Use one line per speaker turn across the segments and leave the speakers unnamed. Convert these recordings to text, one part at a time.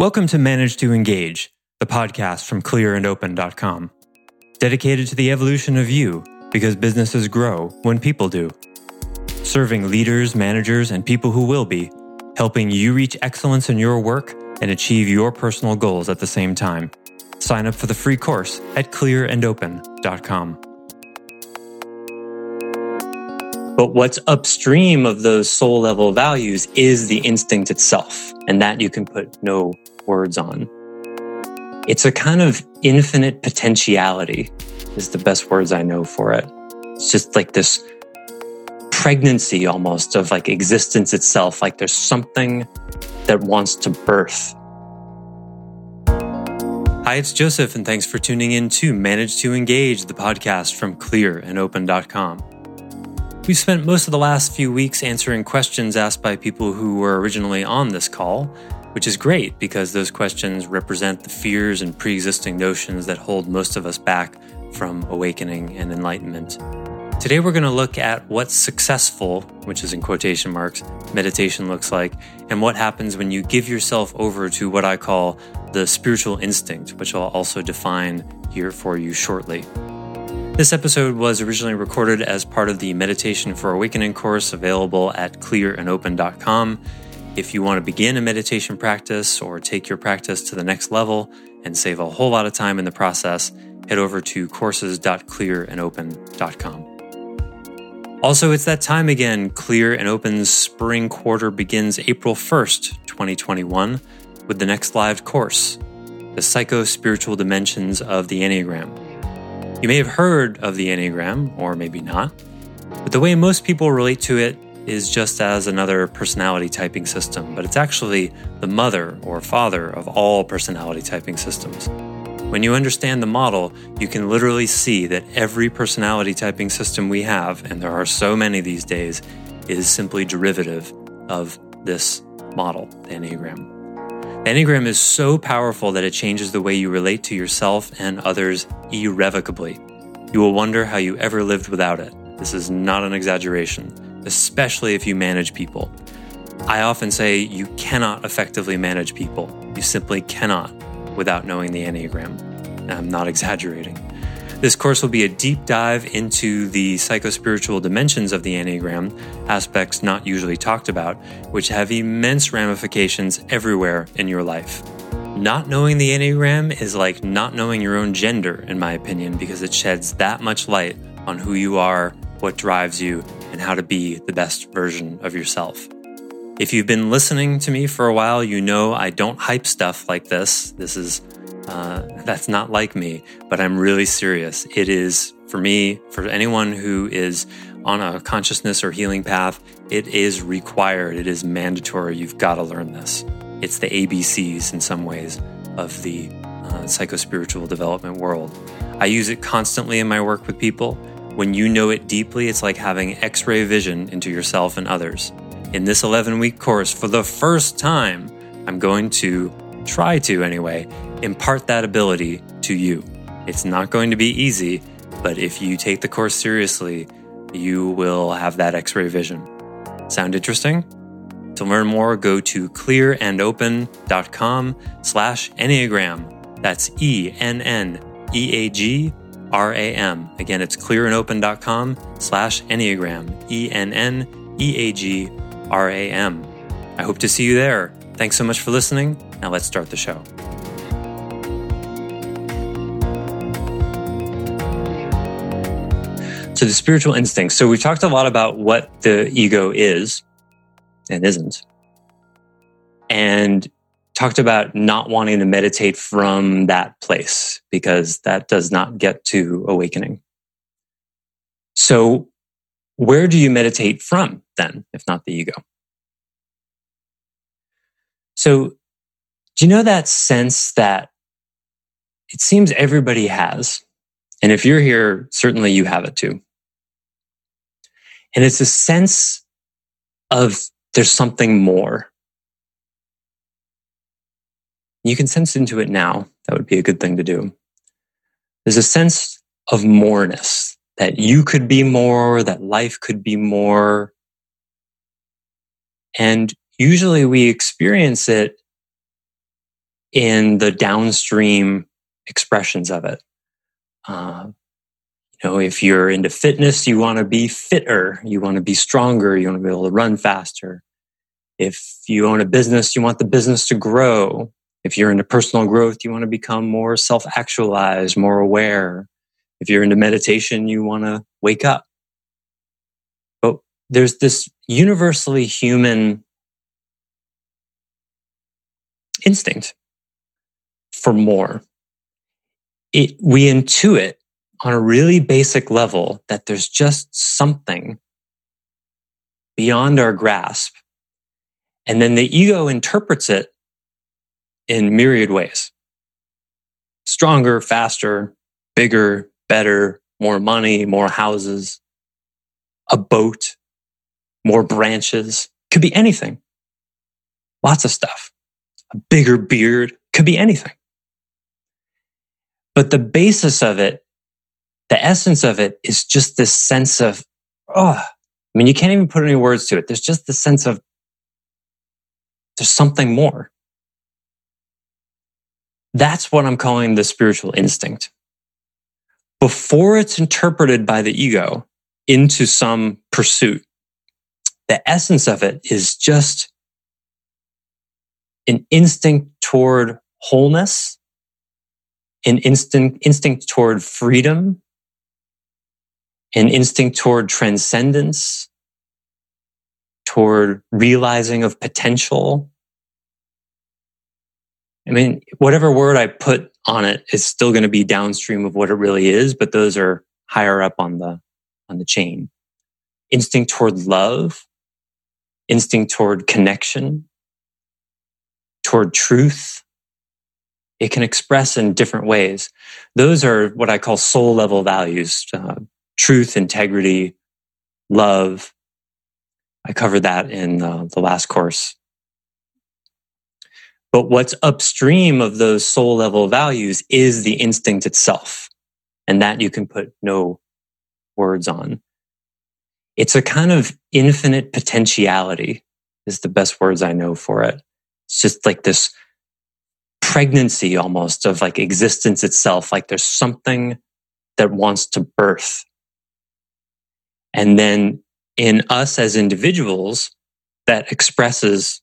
Welcome to Manage to Engage, the podcast from clearandopen.com, dedicated to the evolution of you because businesses grow when people do. Serving leaders, managers, and people who will be, helping you reach excellence in your work and achieve your personal goals at the same time. Sign up for the free course at clearandopen.com. But what's upstream of those soul level values is the instinct itself. And that you can put no words on. It's a kind of infinite potentiality, is the best words I know for it. It's just like this pregnancy almost of like existence itself. Like there's something that wants to birth. Hi, it's Joseph, and thanks for tuning in to Manage to Engage, the podcast from clear and clearandopen.com. We've spent most of the last few weeks answering questions asked by people who were originally on this call, which is great because those questions represent the fears and pre existing notions that hold most of us back from awakening and enlightenment. Today, we're going to look at what successful, which is in quotation marks, meditation looks like, and what happens when you give yourself over to what I call the spiritual instinct, which I'll also define here for you shortly. This episode was originally recorded as part of the Meditation for Awakening course available at clearandopen.com. If you want to begin a meditation practice or take your practice to the next level and save a whole lot of time in the process, head over to courses.clearandopen.com. Also, it's that time again. Clear and Open's spring quarter begins April 1st, 2021, with the next live course, The Psycho Spiritual Dimensions of the Enneagram. You may have heard of the Enneagram, or maybe not, but the way most people relate to it is just as another personality typing system, but it's actually the mother or father of all personality typing systems. When you understand the model, you can literally see that every personality typing system we have, and there are so many these days, is simply derivative of this model, the Enneagram. The Enneagram is so powerful that it changes the way you relate to yourself and others irrevocably. You will wonder how you ever lived without it. This is not an exaggeration, especially if you manage people. I often say you cannot effectively manage people. You simply cannot without knowing the Enneagram. I'm not exaggerating. This course will be a deep dive into the psychospiritual dimensions of the Enneagram, aspects not usually talked about, which have immense ramifications everywhere in your life. Not knowing the Enneagram is like not knowing your own gender, in my opinion, because it sheds that much light on who you are, what drives you, and how to be the best version of yourself. If you've been listening to me for a while, you know I don't hype stuff like this. This is uh, that's not like me, but I'm really serious. It is for me, for anyone who is on a consciousness or healing path, it is required. It is mandatory. You've got to learn this. It's the ABCs in some ways of the uh, psychospiritual development world. I use it constantly in my work with people. When you know it deeply, it's like having x ray vision into yourself and others. In this 11 week course, for the first time, I'm going to try to anyway, impart that ability to you. It's not going to be easy, but if you take the course seriously, you will have that x ray vision. Sound interesting? To learn more, go to clearandopen.com slash Enneagram. That's E N N E A G R A M. Again, it's clearandopen.com slash Enneagram. E N N E A G R A M. I hope to see you there. Thanks so much for listening. Now let's start the show. So, the spiritual instincts. So, we've talked a lot about what the ego is and isn't, and talked about not wanting to meditate from that place because that does not get to awakening. So, where do you meditate from then, if not the ego? So, do you know that sense that it seems everybody has? And if you're here, certainly you have it too. And it's a sense of there's something more. You can sense into it now. That would be a good thing to do. There's a sense of moreness that you could be more, that life could be more. And usually we experience it in the downstream expressions of it. Uh, you know, if you're into fitness, you want to be fitter, you want to be stronger, you want to be able to run faster. If you own a business, you want the business to grow. If you're into personal growth, you want to become more self actualized, more aware. If you're into meditation, you want to wake up. But there's this universally human instinct for more. It, we intuit on a really basic level that there's just something beyond our grasp. And then the ego interprets it in myriad ways stronger, faster, bigger, better, more money, more houses, a boat, more branches. Could be anything. Lots of stuff. A bigger beard. Could be anything. But the basis of it the essence of it is just this sense of, oh, I mean, you can't even put any words to it. There's just the sense of there's something more. That's what I'm calling the spiritual instinct. Before it's interpreted by the ego into some pursuit, the essence of it is just an instinct toward wholeness, an instinct, instinct toward freedom, an instinct toward transcendence, toward realizing of potential. I mean, whatever word I put on it is still going to be downstream of what it really is, but those are higher up on the, on the chain. Instinct toward love, instinct toward connection, toward truth. It can express in different ways. Those are what I call soul level values. Uh, truth, integrity, love. I covered that in uh, the last course. But what's upstream of those soul level values is the instinct itself. And that you can put no words on. It's a kind of infinite potentiality is the best words I know for it. It's just like this pregnancy almost of like existence itself. Like there's something that wants to birth and then in us as individuals, that expresses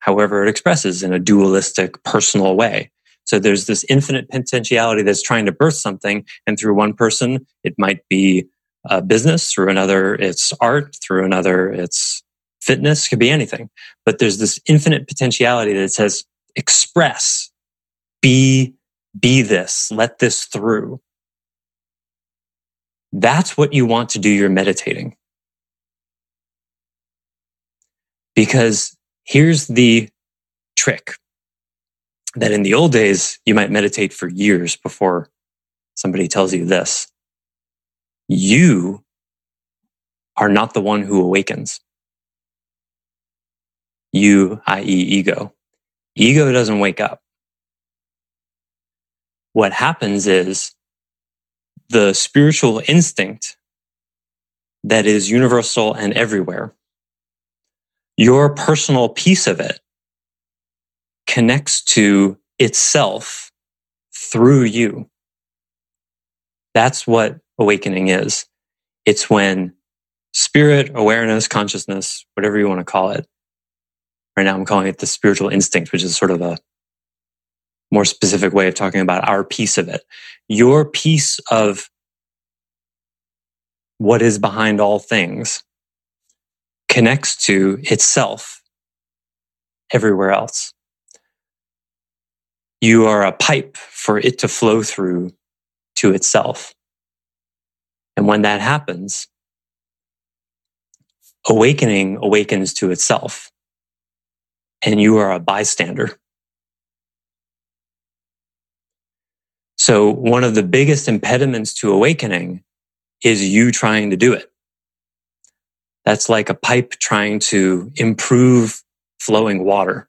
however it expresses in a dualistic personal way. So there's this infinite potentiality that's trying to birth something. And through one person, it might be a business, through another, it's art, through another, it's fitness, could be anything. But there's this infinite potentiality that says, express, be, be this, let this through. That's what you want to do your meditating. Because here's the trick that in the old days, you might meditate for years before somebody tells you this. You are not the one who awakens. You, i.e., ego. Ego doesn't wake up. What happens is the spiritual instinct that is universal and everywhere, your personal piece of it connects to itself through you. That's what awakening is. It's when spirit, awareness, consciousness, whatever you want to call it. Right now, I'm calling it the spiritual instinct, which is sort of a more specific way of talking about our piece of it. Your piece of what is behind all things connects to itself everywhere else. You are a pipe for it to flow through to itself. And when that happens, awakening awakens to itself. And you are a bystander. So one of the biggest impediments to awakening is you trying to do it. That's like a pipe trying to improve flowing water.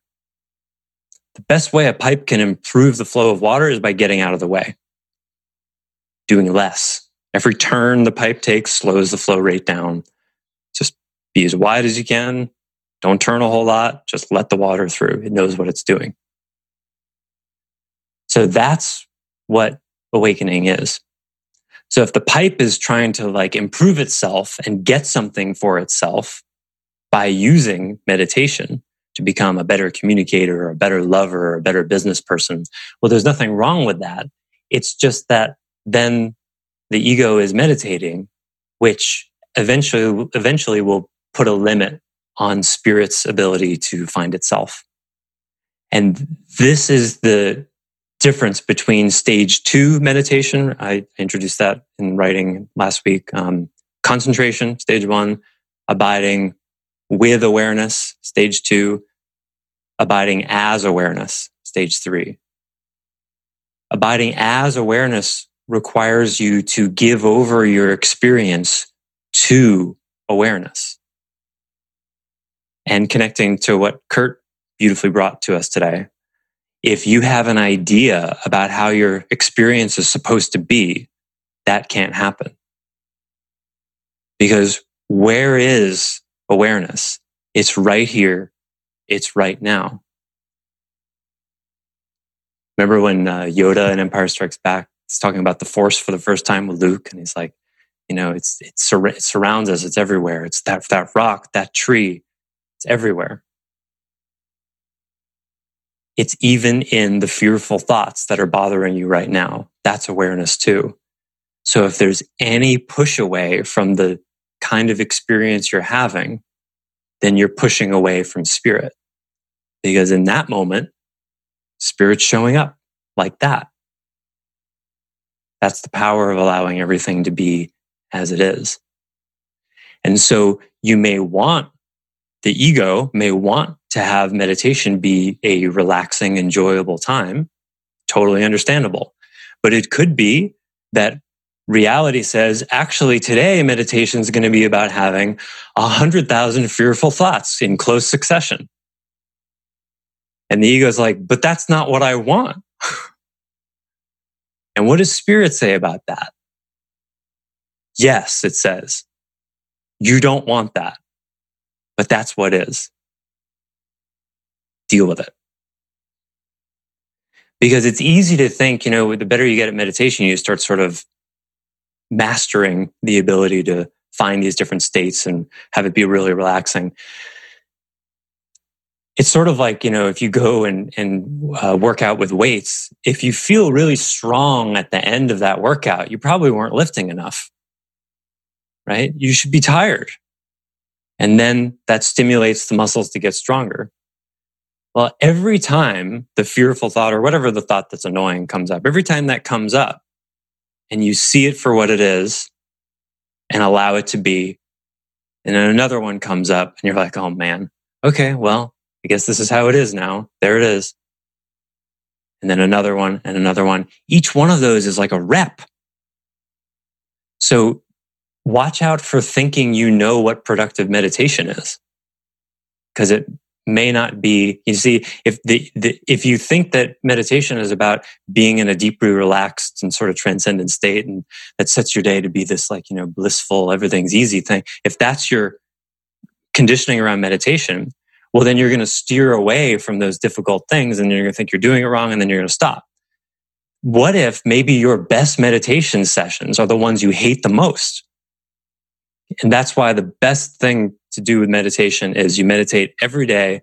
The best way a pipe can improve the flow of water is by getting out of the way, doing less. Every turn the pipe takes slows the flow rate down. Just be as wide as you can. Don't turn a whole lot. Just let the water through. It knows what it's doing. So that's what awakening is. So if the pipe is trying to like improve itself and get something for itself by using meditation to become a better communicator or a better lover or a better business person, well, there's nothing wrong with that. It's just that then the ego is meditating, which eventually, eventually will put a limit on spirit's ability to find itself. And this is the difference between stage two meditation. I introduced that in writing last week. Um, concentration, stage one, abiding with awareness, stage two, abiding as awareness, stage three. Abiding as awareness requires you to give over your experience to awareness. And connecting to what Kurt beautifully brought to us today, if you have an idea about how your experience is supposed to be, that can't happen. Because where is awareness? It's right here. It's right now. Remember when uh, Yoda in Empire Strikes Back is talking about the Force for the first time with Luke, and he's like, you know, it's, it's sur- it surrounds us. It's everywhere. It's that that rock, that tree. It's everywhere. It's even in the fearful thoughts that are bothering you right now. That's awareness too. So if there's any push away from the kind of experience you're having, then you're pushing away from spirit. Because in that moment, spirit's showing up like that. That's the power of allowing everything to be as it is. And so you may want the ego may want to have meditation be a relaxing, enjoyable time. Totally understandable. But it could be that reality says, actually, today meditation is going to be about having a hundred thousand fearful thoughts in close succession. And the ego is like, but that's not what I want. and what does spirit say about that? Yes, it says, you don't want that but that's what is. Deal with it. Because it's easy to think, you know, the better you get at meditation, you start sort of mastering the ability to find these different states and have it be really relaxing. It's sort of like, you know, if you go and, and uh, work out with weights, if you feel really strong at the end of that workout, you probably weren't lifting enough, right? You should be tired. And then that stimulates the muscles to get stronger. Well, every time the fearful thought or whatever the thought that's annoying comes up, every time that comes up and you see it for what it is and allow it to be, and then another one comes up and you're like, oh man, okay, well, I guess this is how it is now. There it is. And then another one and another one. Each one of those is like a rep. So watch out for thinking you know what productive meditation is. Because it may not be, you see, if the, the, if you think that meditation is about being in a deeply relaxed and sort of transcendent state and that sets your day to be this like, you know, blissful, everything's easy thing. If that's your conditioning around meditation, well, then you're going to steer away from those difficult things and you're going to think you're doing it wrong and then you're going to stop. What if maybe your best meditation sessions are the ones you hate the most? And that's why the best thing to do with meditation is you meditate every day,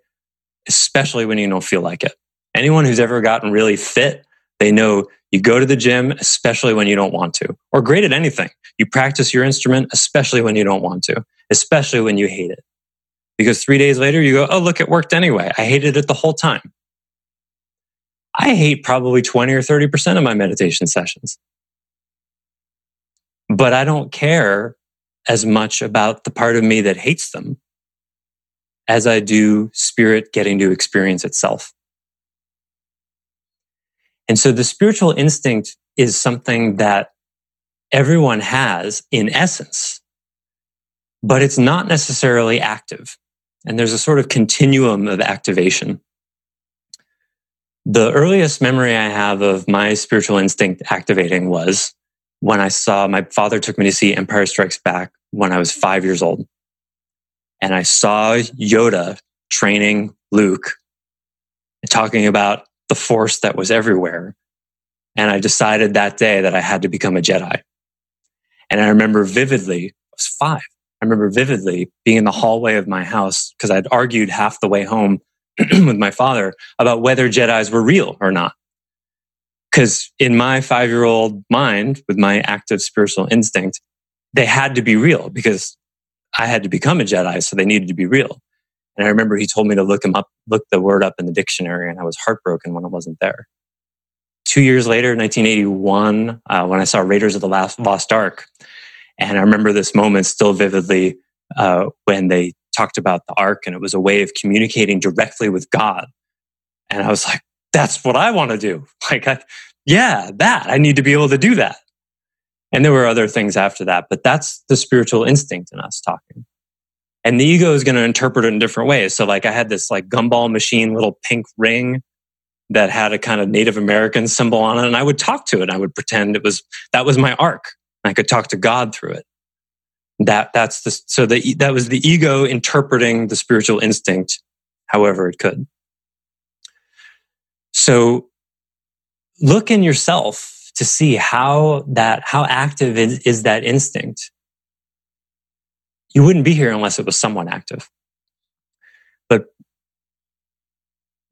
especially when you don't feel like it. Anyone who's ever gotten really fit, they know you go to the gym, especially when you don't want to, or great at anything. You practice your instrument, especially when you don't want to, especially when you hate it. Because three days later, you go, oh, look, it worked anyway. I hated it the whole time. I hate probably 20 or 30% of my meditation sessions. But I don't care as much about the part of me that hates them as I do spirit getting to experience itself. And so the spiritual instinct is something that everyone has in essence, but it's not necessarily active. And there's a sort of continuum of activation. The earliest memory I have of my spiritual instinct activating was when I saw my father took me to see Empire Strikes Back when I was five years old. And I saw Yoda training Luke and talking about the force that was everywhere. And I decided that day that I had to become a Jedi. And I remember vividly, I was five. I remember vividly being in the hallway of my house because I'd argued half the way home with my father about whether Jedi's were real or not. Because in my five year old mind, with my active spiritual instinct, they had to be real because I had to become a Jedi, so they needed to be real. And I remember he told me to look him up, look the word up in the dictionary, and I was heartbroken when it wasn't there. Two years later, 1981, uh, when I saw Raiders of the Last, Lost Ark, and I remember this moment still vividly uh, when they talked about the ark and it was a way of communicating directly with God. And I was like, that's what I want to do. Like, I, yeah, that I need to be able to do that. And there were other things after that, but that's the spiritual instinct in us talking. And the ego is going to interpret it in different ways. So like I had this like gumball machine little pink ring that had a kind of Native American symbol on it. And I would talk to it. I would pretend it was, that was my ark. I could talk to God through it. That, that's the, so the, that was the ego interpreting the spiritual instinct however it could. So look in yourself to see how that, how active is, is that instinct. You wouldn't be here unless it was somewhat active. But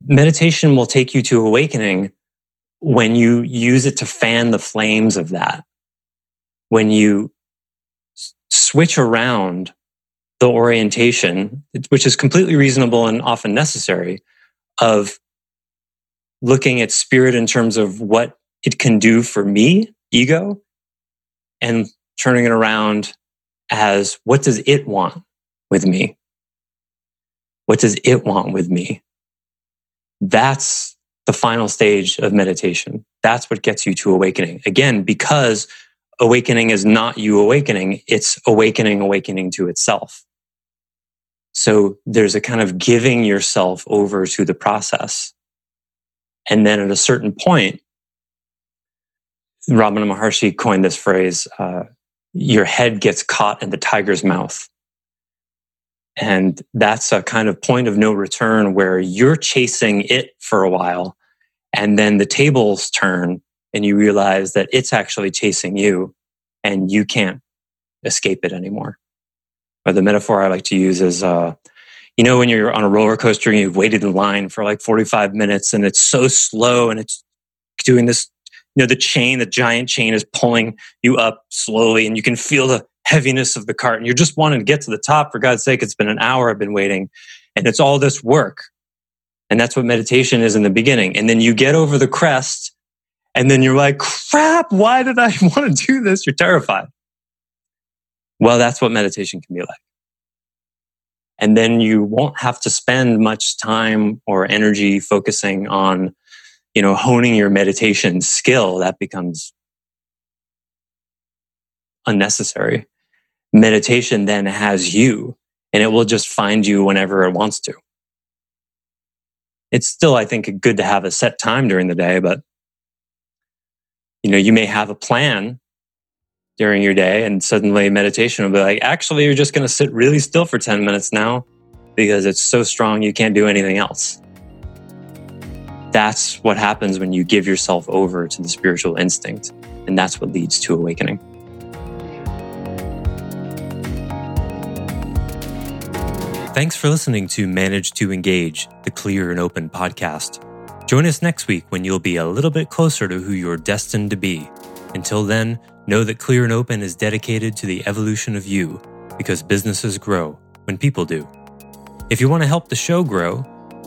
meditation will take you to awakening when you use it to fan the flames of that when you switch around the orientation, which is completely reasonable and often necessary, of looking at spirit in terms of what it can do for me, ego, and turning it around as what does it want with me? What does it want with me? That's the final stage of meditation. That's what gets you to awakening. Again, because awakening is not you awakening, it's awakening, awakening to itself. So there's a kind of giving yourself over to the process. And then at a certain point, Ramana Maharshi coined this phrase, uh, your head gets caught in the tiger's mouth. And that's a kind of point of no return where you're chasing it for a while. And then the tables turn and you realize that it's actually chasing you and you can't escape it anymore. Or the metaphor I like to use is, uh, you know, when you're on a roller coaster and you've waited in line for like 45 minutes and it's so slow and it's doing this, you know, the chain, the giant chain is pulling you up slowly and you can feel the heaviness of the cart and you're just wanting to get to the top. For God's sake, it's been an hour I've been waiting and it's all this work. And that's what meditation is in the beginning. And then you get over the crest and then you're like, crap, why did I want to do this? You're terrified. Well, that's what meditation can be like. And then you won't have to spend much time or energy focusing on, you know, honing your meditation skill. That becomes unnecessary. Meditation then has you and it will just find you whenever it wants to. It's still, I think, good to have a set time during the day, but you know, you may have a plan during your day and suddenly meditation will be like, actually, you're just going to sit really still for 10 minutes now because it's so strong you can't do anything else. That's what happens when you give yourself over to the spiritual instinct. And that's what leads to awakening. Thanks for listening to Manage to Engage, the Clear and Open podcast. Join us next week when you'll be a little bit closer to who you're destined to be. Until then, know that Clear and Open is dedicated to the evolution of you because businesses grow when people do. If you want to help the show grow,